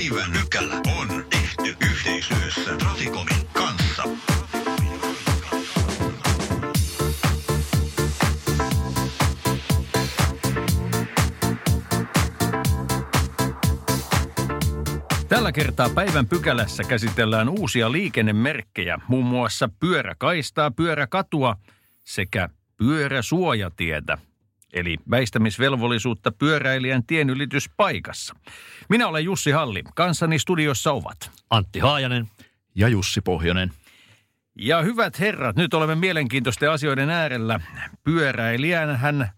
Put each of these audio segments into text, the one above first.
Päivän pykälä on tehty yhteistyössä Traficomin kanssa. Tällä kertaa päivän pykälässä käsitellään uusia liikennemerkkejä, muun muassa pyöräkaistaa, pyöräkatua sekä pyöräsuojatietä, eli väistämisvelvollisuutta pyöräilijän tienylityspaikassa. Minä olen Jussi Halli, kanssani studiossa ovat. Antti Haajanen. ja Jussi Pohjonen. Ja hyvät herrat, nyt olemme mielenkiintoisten asioiden äärellä. Pyöräilijän hän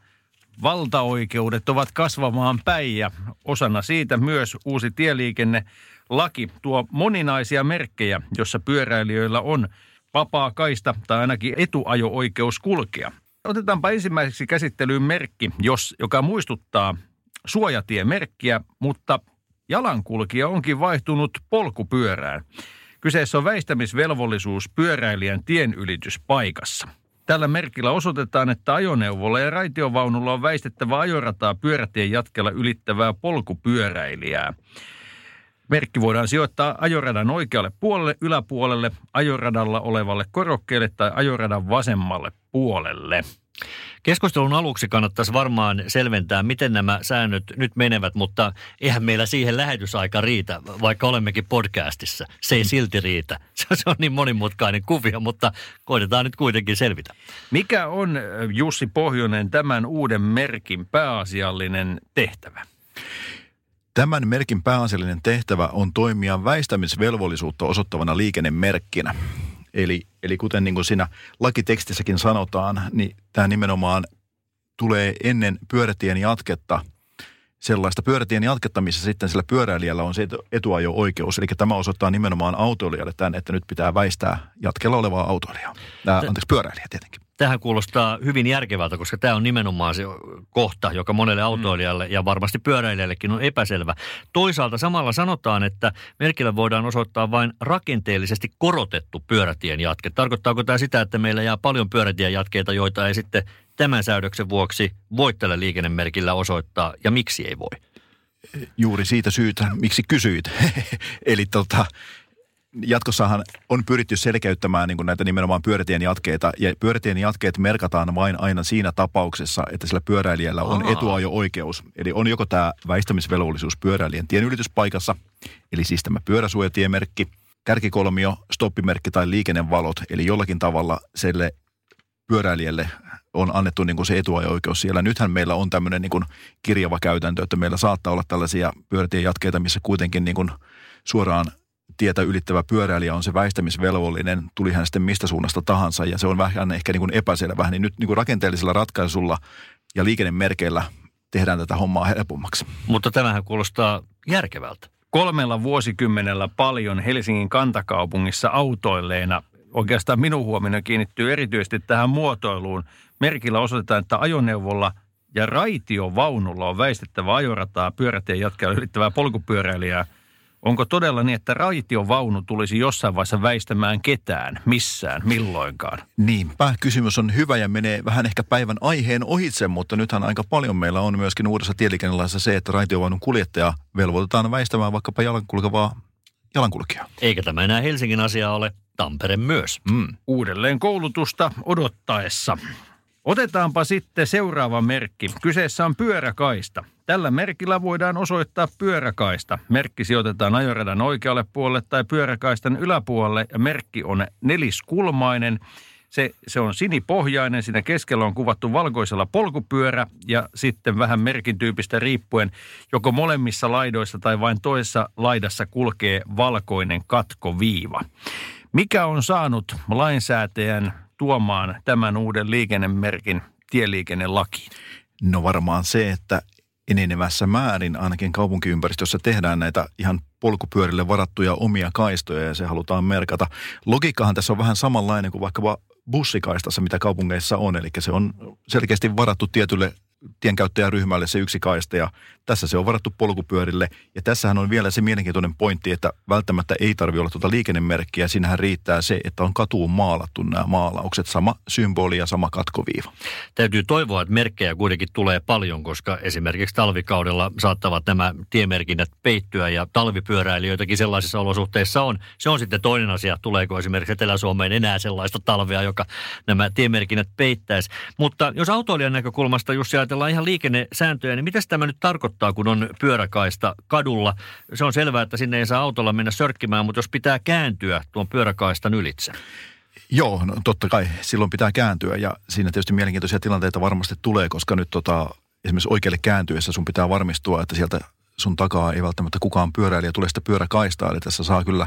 valtaoikeudet ovat kasvamaan päin ja osana siitä myös uusi tieliikennelaki tuo moninaisia merkkejä, jossa pyöräilijöillä on vapaa kaista tai ainakin etuajo-oikeus kulkea. Otetaanpa ensimmäiseksi käsittelyyn merkki, jos, joka muistuttaa suojatiemerkkiä, mutta jalankulkija onkin vaihtunut polkupyörään. Kyseessä on väistämisvelvollisuus pyöräilijän tienylityspaikassa. Tällä merkillä osoitetaan, että ajoneuvolla ja raitiovaunulla on väistettävä ajorataa pyörätien jatkella ylittävää polkupyöräilijää. Merkki voidaan sijoittaa ajoradan oikealle puolelle, yläpuolelle, ajoradalla olevalle korokkeelle tai ajoradan vasemmalle puolelle. Keskustelun aluksi kannattaisi varmaan selventää, miten nämä säännöt nyt menevät, mutta eihän meillä siihen lähetysaika riitä, vaikka olemmekin podcastissa. Se ei silti riitä. Se on niin monimutkainen kuvio, mutta koitetaan nyt kuitenkin selvitä. Mikä on, Jussi Pohjonen, tämän uuden merkin pääasiallinen tehtävä? Tämän merkin pääasiallinen tehtävä on toimia väistämisvelvollisuutta osoittavana liikennemerkkinä. Eli, eli kuten niin kuin siinä lakitekstissäkin sanotaan, niin tämä nimenomaan tulee ennen pyörätien jatketta sellaista pyörätien jatketta, missä sitten sillä pyöräilijällä on se etu- etuajo-oikeus. Eli tämä osoittaa nimenomaan autoilijalle tämän, että nyt pitää väistää jatkella olevaa autoilijaa. Tämä, anteeksi, pyöräilijä tietenkin. Tähän kuulostaa hyvin järkevältä, koska tämä on nimenomaan se kohta, joka monelle autoilijalle ja varmasti pyöräilijällekin on epäselvä. Toisaalta samalla sanotaan, että merkillä voidaan osoittaa vain rakenteellisesti korotettu pyörätien jatke. Tarkoittaako tämä sitä, että meillä jää paljon pyörätien jatkeita, joita ei sitten tämän säädöksen vuoksi voi tällä liikennemerkillä osoittaa ja miksi ei voi? Juuri siitä syytä, miksi kysyit. Eli tota, jatkossahan on pyritty selkeyttämään niin näitä nimenomaan pyörätien jatkeita. Ja pyörätien jatkeet merkataan vain aina siinä tapauksessa, että sillä pyöräilijällä on Aa. etuajo-oikeus. Eli on joko tämä väistämisvelvollisuus pyöräilijän tienylityspaikassa, eli siis tämä pyöräsuojatiemerkki, kärkikolmio, stoppimerkki tai liikennevalot. Eli jollakin tavalla sille pyöräilijälle on annettu niin kuin se etuajo-oikeus siellä. Nythän meillä on tämmöinen niin kuin kirjava käytäntö, että meillä saattaa olla tällaisia pyörätien jatkeita, missä kuitenkin niin kuin suoraan tietä ylittävä pyöräilijä on se väistämisvelvollinen, tuli hän sitten mistä suunnasta tahansa, ja se on vähän ehkä niin kuin epäselvä. Niin nyt niin kuin rakenteellisella ratkaisulla ja liikennemerkeillä tehdään tätä hommaa helpommaksi. Mutta tämähän kuulostaa järkevältä. kolmella vuosikymmenellä paljon Helsingin kantakaupungissa autoilleena. Oikeastaan minun huomioon kiinnittyy erityisesti tähän muotoiluun. Merkillä osoitetaan, että ajoneuvolla ja raitiovaunulla on väistettävä ajorataa pyörätien jatkella ylittävää polkupyöräilijää. Onko todella niin, että raitiovaunu tulisi jossain vaiheessa väistämään ketään, missään, milloinkaan? Niinpä, kysymys on hyvä ja menee vähän ehkä päivän aiheen ohitse, mutta nythän aika paljon meillä on myöskin uudessa tieliikennelaissa se, että raitiovaunun kuljettaja velvoitetaan väistämään vaikkapa jalankulkevaa jalankulkijaa. Eikä tämä enää Helsingin asia ole, Tampere myös. Mm. uudelleen koulutusta odottaessa. Otetaanpa sitten seuraava merkki. Kyseessä on pyöräkaista. Tällä merkillä voidaan osoittaa pyöräkaista. Merkki sijoitetaan ajoradan oikealle puolelle tai pyöräkaistan yläpuolelle ja merkki on neliskulmainen. Se, se on sinipohjainen, siinä keskellä on kuvattu valkoisella polkupyörä ja sitten vähän merkin tyypistä riippuen joko molemmissa laidoissa tai vain toisessa laidassa kulkee valkoinen katkoviiva. Mikä on saanut lainsäätäjän tuomaan tämän uuden liikennemerkin tieliikennelakiin? No varmaan se, että enenevässä määrin ainakin kaupunkiympäristössä tehdään näitä ihan polkupyörille varattuja omia kaistoja ja se halutaan merkata. Logiikkahan tässä on vähän samanlainen kuin vaikkapa bussikaistassa, mitä kaupungeissa on. Eli se on selkeästi varattu tietylle tienkäyttäjäryhmälle se yksi kaista ja tässä se on varattu polkupyörille. Ja tässähän on vielä se mielenkiintoinen pointti, että välttämättä ei tarvitse olla tuota liikennemerkkiä. Siinähän riittää se, että on katuun maalattu nämä maalaukset, sama symboli ja sama katkoviiva. Täytyy toivoa, että merkkejä kuitenkin tulee paljon, koska esimerkiksi talvikaudella saattavat nämä tiemerkinnät peittyä ja talvipyöräilijöitäkin sellaisissa olosuhteissa on. Se on sitten toinen asia, tuleeko esimerkiksi Etelä-Suomeen enää sellaista talvea, joka nämä tiemerkinnät peittäisi. Mutta jos autoilijan näkökulmasta, jos ajatellaan ihan liikennesääntöjä, niin mitä tämä nyt tarkoittaa, kun on pyöräkaista kadulla? Se on selvää, että sinne ei saa autolla mennä sörkkimään, mutta jos pitää kääntyä tuon pyöräkaistan ylitse. Joo, no totta kai silloin pitää kääntyä ja siinä tietysti mielenkiintoisia tilanteita varmasti tulee, koska nyt tota, esimerkiksi oikealle kääntyessä sun pitää varmistua, että sieltä sun takaa ei välttämättä kukaan pyöräilijä tule sitä pyöräkaistaa. Eli tässä saa kyllä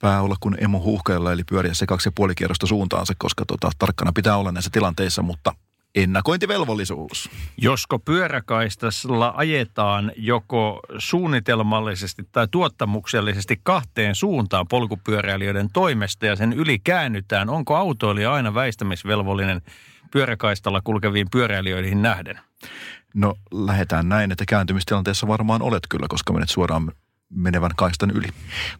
pää olla kuin emu huuhkeilla, eli pyöriä se kaksi ja puoli kierrosta suuntaansa, koska tota, tarkkana pitää olla näissä tilanteissa, mutta ennakointivelvollisuus. Josko pyöräkaistalla ajetaan joko suunnitelmallisesti tai tuottamuksellisesti kahteen suuntaan polkupyöräilijöiden toimesta ja sen yli käännytään, onko autoilija aina väistämisvelvollinen pyöräkaistalla kulkeviin pyöräilijöihin nähden? No lähdetään näin, että kääntymistilanteessa varmaan olet kyllä, koska menet suoraan menevän kaistan yli.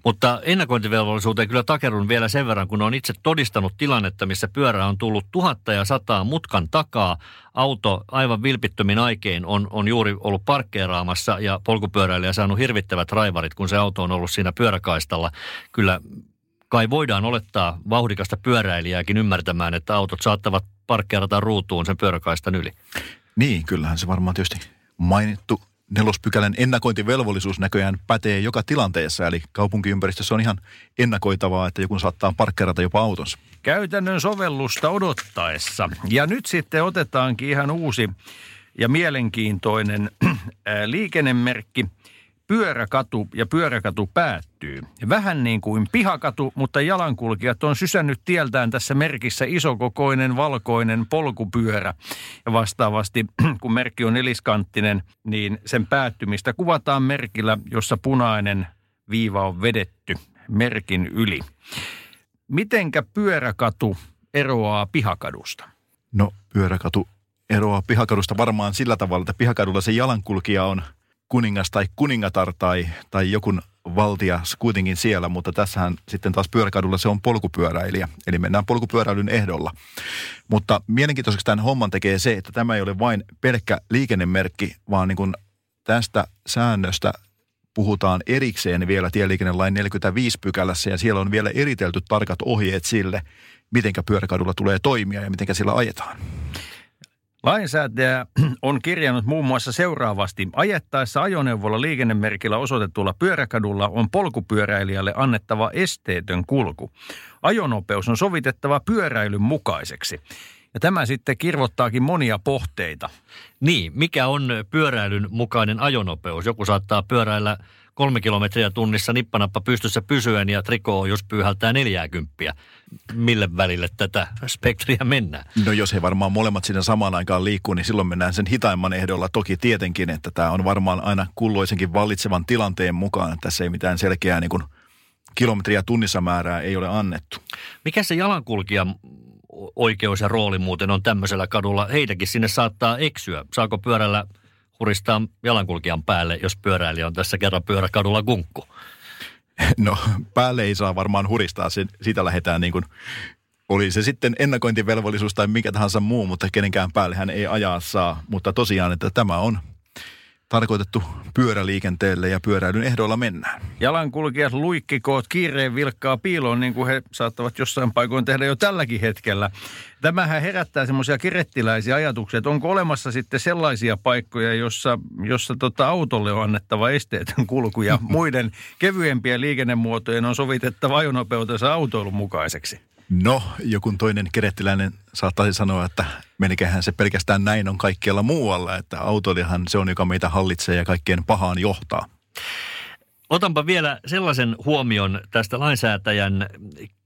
Mutta ennakointivelvollisuuteen kyllä takerun vielä sen verran, kun on itse todistanut tilannetta, missä pyörä on tullut tuhatta ja sataa mutkan takaa. Auto aivan vilpittömin aikein on, on juuri ollut parkkeeraamassa ja polkupyöräilijä saanut hirvittävät raivarit, kun se auto on ollut siinä pyöräkaistalla. Kyllä kai voidaan olettaa vauhdikasta pyöräilijääkin ymmärtämään, että autot saattavat parkkeerata ruutuun sen pyöräkaistan yli. Niin, kyllähän se varmaan tietysti mainittu nelospykälän ennakointivelvollisuus näköjään pätee joka tilanteessa, eli kaupunkiympäristössä on ihan ennakoitavaa, että joku saattaa parkkeerata jopa autonsa. Käytännön sovellusta odottaessa. Ja nyt sitten otetaankin ihan uusi ja mielenkiintoinen liikennemerkki – pyöräkatu ja pyöräkatu päättyy. Vähän niin kuin pihakatu, mutta jalankulkijat on sysännyt tieltään tässä merkissä isokokoinen valkoinen polkupyörä. Ja vastaavasti, kun merkki on neliskanttinen, niin sen päättymistä kuvataan merkillä, jossa punainen viiva on vedetty merkin yli. Mitenkä pyöräkatu eroaa pihakadusta? No pyöräkatu eroaa pihakadusta varmaan sillä tavalla, että pihakadulla se jalankulkija on – kuningas tai kuningatar tai, tai joku valtias kuitenkin siellä, mutta tässähän sitten taas pyöräkadulla se on polkupyöräilijä, eli mennään polkupyöräilyn ehdolla. Mutta mielenkiintoiseksi tämän homman tekee se, että tämä ei ole vain pelkkä liikennemerkki, vaan niin kuin tästä säännöstä puhutaan erikseen vielä tieliikennelain 45 pykälässä ja siellä on vielä eritelty tarkat ohjeet sille, mitenkä pyöräkadulla tulee toimia ja mitenkä sillä ajetaan. Lainsäätäjä on kirjannut muun muassa seuraavasti. Ajettaessa ajoneuvolla liikennemerkillä osoitetulla pyöräkadulla on polkupyöräilijälle annettava esteetön kulku. Ajonopeus on sovitettava pyöräilyn mukaiseksi. Ja tämä sitten kirvottaakin monia pohteita. Niin, mikä on pyöräilyn mukainen ajonopeus? Joku saattaa pyöräillä kolme kilometriä tunnissa nippanappa pystyssä pysyen ja trikoo, jos pyyhältää neljääkymppiä. Mille välille tätä spektriä mennään? No jos he varmaan molemmat siinä samaan aikaan liikkuu, niin silloin mennään sen hitaimman ehdolla. Toki tietenkin, että tämä on varmaan aina kulloisenkin vallitsevan tilanteen mukaan. Että tässä ei mitään selkeää niin kuin kilometriä tunnissa määrää ei ole annettu. Mikä se jalankulkija oikeus ja rooli muuten on tämmöisellä kadulla? Heitäkin sinne saattaa eksyä. Saako pyörällä – huristaa jalankulkijan päälle, jos pyöräilijä on tässä kerran pyöräkadulla kunkku? No päälle ei saa varmaan huristaa, sitä lähdetään niin kuin, oli se sitten ennakointivelvollisuus tai mikä tahansa muu, mutta kenenkään päälle hän ei ajaa saa. Mutta tosiaan, että tämä on tarkoitettu pyöräliikenteelle ja pyöräilyn ehdoilla mennään. Jalankulkijat luikkikoot kiireen vilkkaa piiloon, niin kuin he saattavat jossain paikoin tehdä jo tälläkin hetkellä. Tämähän herättää semmoisia kirettiläisiä ajatuksia, että onko olemassa sitten sellaisia paikkoja, jossa, jossa tota autolle on annettava esteetön kulku ja muiden kevyempien liikennemuotojen on sovitettava ajonopeutensa autoilun mukaiseksi. No, joku toinen kerettiläinen saattaisi sanoa, että menikähän se pelkästään näin on kaikkialla muualla, että autolihan se on, joka meitä hallitsee ja kaikkien pahaan johtaa. Otanpa vielä sellaisen huomion tästä lainsäätäjän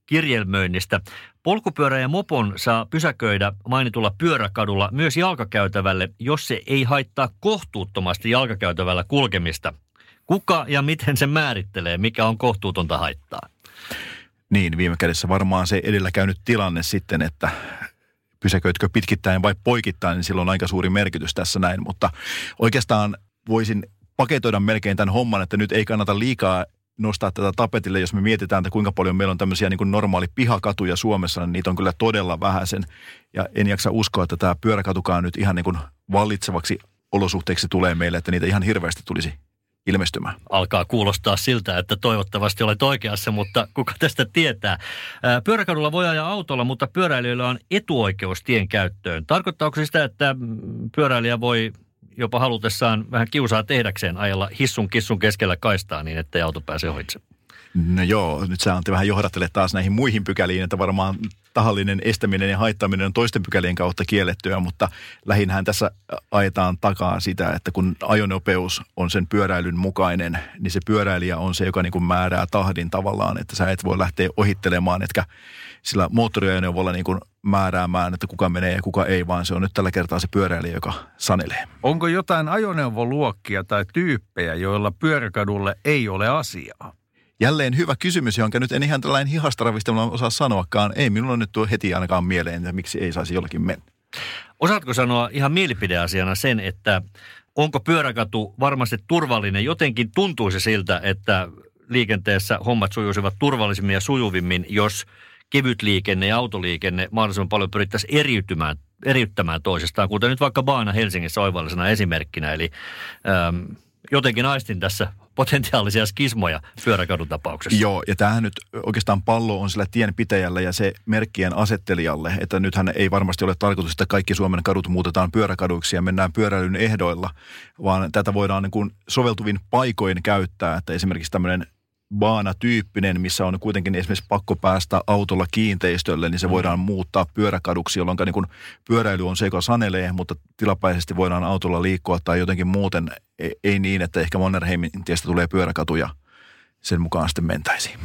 kirjelmöinnistä. Polkupyörä ja mopon saa pysäköidä mainitulla pyöräkadulla myös jalkakäytävälle, jos se ei haittaa kohtuuttomasti jalkakäytävällä kulkemista. Kuka ja miten se määrittelee, mikä on kohtuutonta haittaa? Niin, viime kädessä varmaan se edellä käynyt tilanne sitten, että pysäköitkö pitkittäin vai poikittain, niin silloin on aika suuri merkitys tässä näin. Mutta oikeastaan voisin paketoida melkein tämän homman, että nyt ei kannata liikaa nostaa tätä tapetille, jos me mietitään, että kuinka paljon meillä on tämmöisiä niin kuin normaali pihakatuja Suomessa, niin niitä on kyllä todella vähäisen. Ja en jaksa uskoa, että tämä pyöräkatukaan nyt ihan niin kuin vallitsevaksi olosuhteiksi tulee meille, että niitä ihan hirveästi tulisi ilmestymään. Alkaa kuulostaa siltä, että toivottavasti olet oikeassa, mutta kuka tästä tietää? Pyöräkadulla voi ajaa autolla, mutta pyöräilijöillä on etuoikeus tien käyttöön. Tarkoittaako sitä, että pyöräilijä voi jopa halutessaan vähän kiusaa tehdäkseen ajella hissun kissun keskellä kaistaa niin, ettei auto pääse ohitse? No joo, nyt sä Antti vähän johdattelet taas näihin muihin pykäliin, että varmaan tahallinen estäminen ja haittaminen on toisten pykälien kautta kiellettyä, mutta lähinnähän tässä ajetaan takaa sitä, että kun ajonopeus on sen pyöräilyn mukainen, niin se pyöräilijä on se, joka niin kuin määrää tahdin tavallaan, että sä et voi lähteä ohittelemaan, etkä sillä moottoriajoneuvolla niin kuin määräämään, että kuka menee ja kuka ei, vaan se on nyt tällä kertaa se pyöräilijä, joka sanelee. Onko jotain ajoneuvoluokkia tai tyyppejä, joilla pyöräkadulle ei ole asiaa? Jälleen hyvä kysymys, jonka nyt en ihan tällainen hihastaravistelma osaa sanoakaan. Ei minulla nyt tuo heti ainakaan mieleen, että miksi ei saisi jollakin mennä. Osaatko sanoa ihan mielipideasiana sen, että onko pyöräkatu varmasti turvallinen? Jotenkin tuntuisi siltä, että liikenteessä hommat sujuisivat turvallisimmin ja sujuvimmin, jos kevyt liikenne ja autoliikenne mahdollisimman paljon pyrittäisiin eriytymään, eriyttämään toisestaan, kuten nyt vaikka Baana Helsingissä oivallisena esimerkkinä. Eli ähm, jotenkin aistin tässä potentiaalisia skismoja pyöräkadun tapauksessa. Joo, ja tämähän nyt oikeastaan pallo on sillä tienpitäjällä ja se merkkien asettelijalle, että nythän ei varmasti ole tarkoitus, että kaikki Suomen kadut muutetaan pyöräkaduiksi ja mennään pyöräilyn ehdoilla, vaan tätä voidaan niin kuin soveltuvin paikoin käyttää, että esimerkiksi tämmöinen baana-tyyppinen, missä on kuitenkin esimerkiksi pakko päästä autolla kiinteistölle, niin se mm. voidaan muuttaa pyöräkaduksi, jolloin niin kuin pyöräily on se, joka sanelee, mutta tilapäisesti voidaan autolla liikkua tai jotenkin muuten, ei niin, että ehkä Mannerheimin tiestä tulee pyöräkatu ja sen mukaan sitten mentäisiin.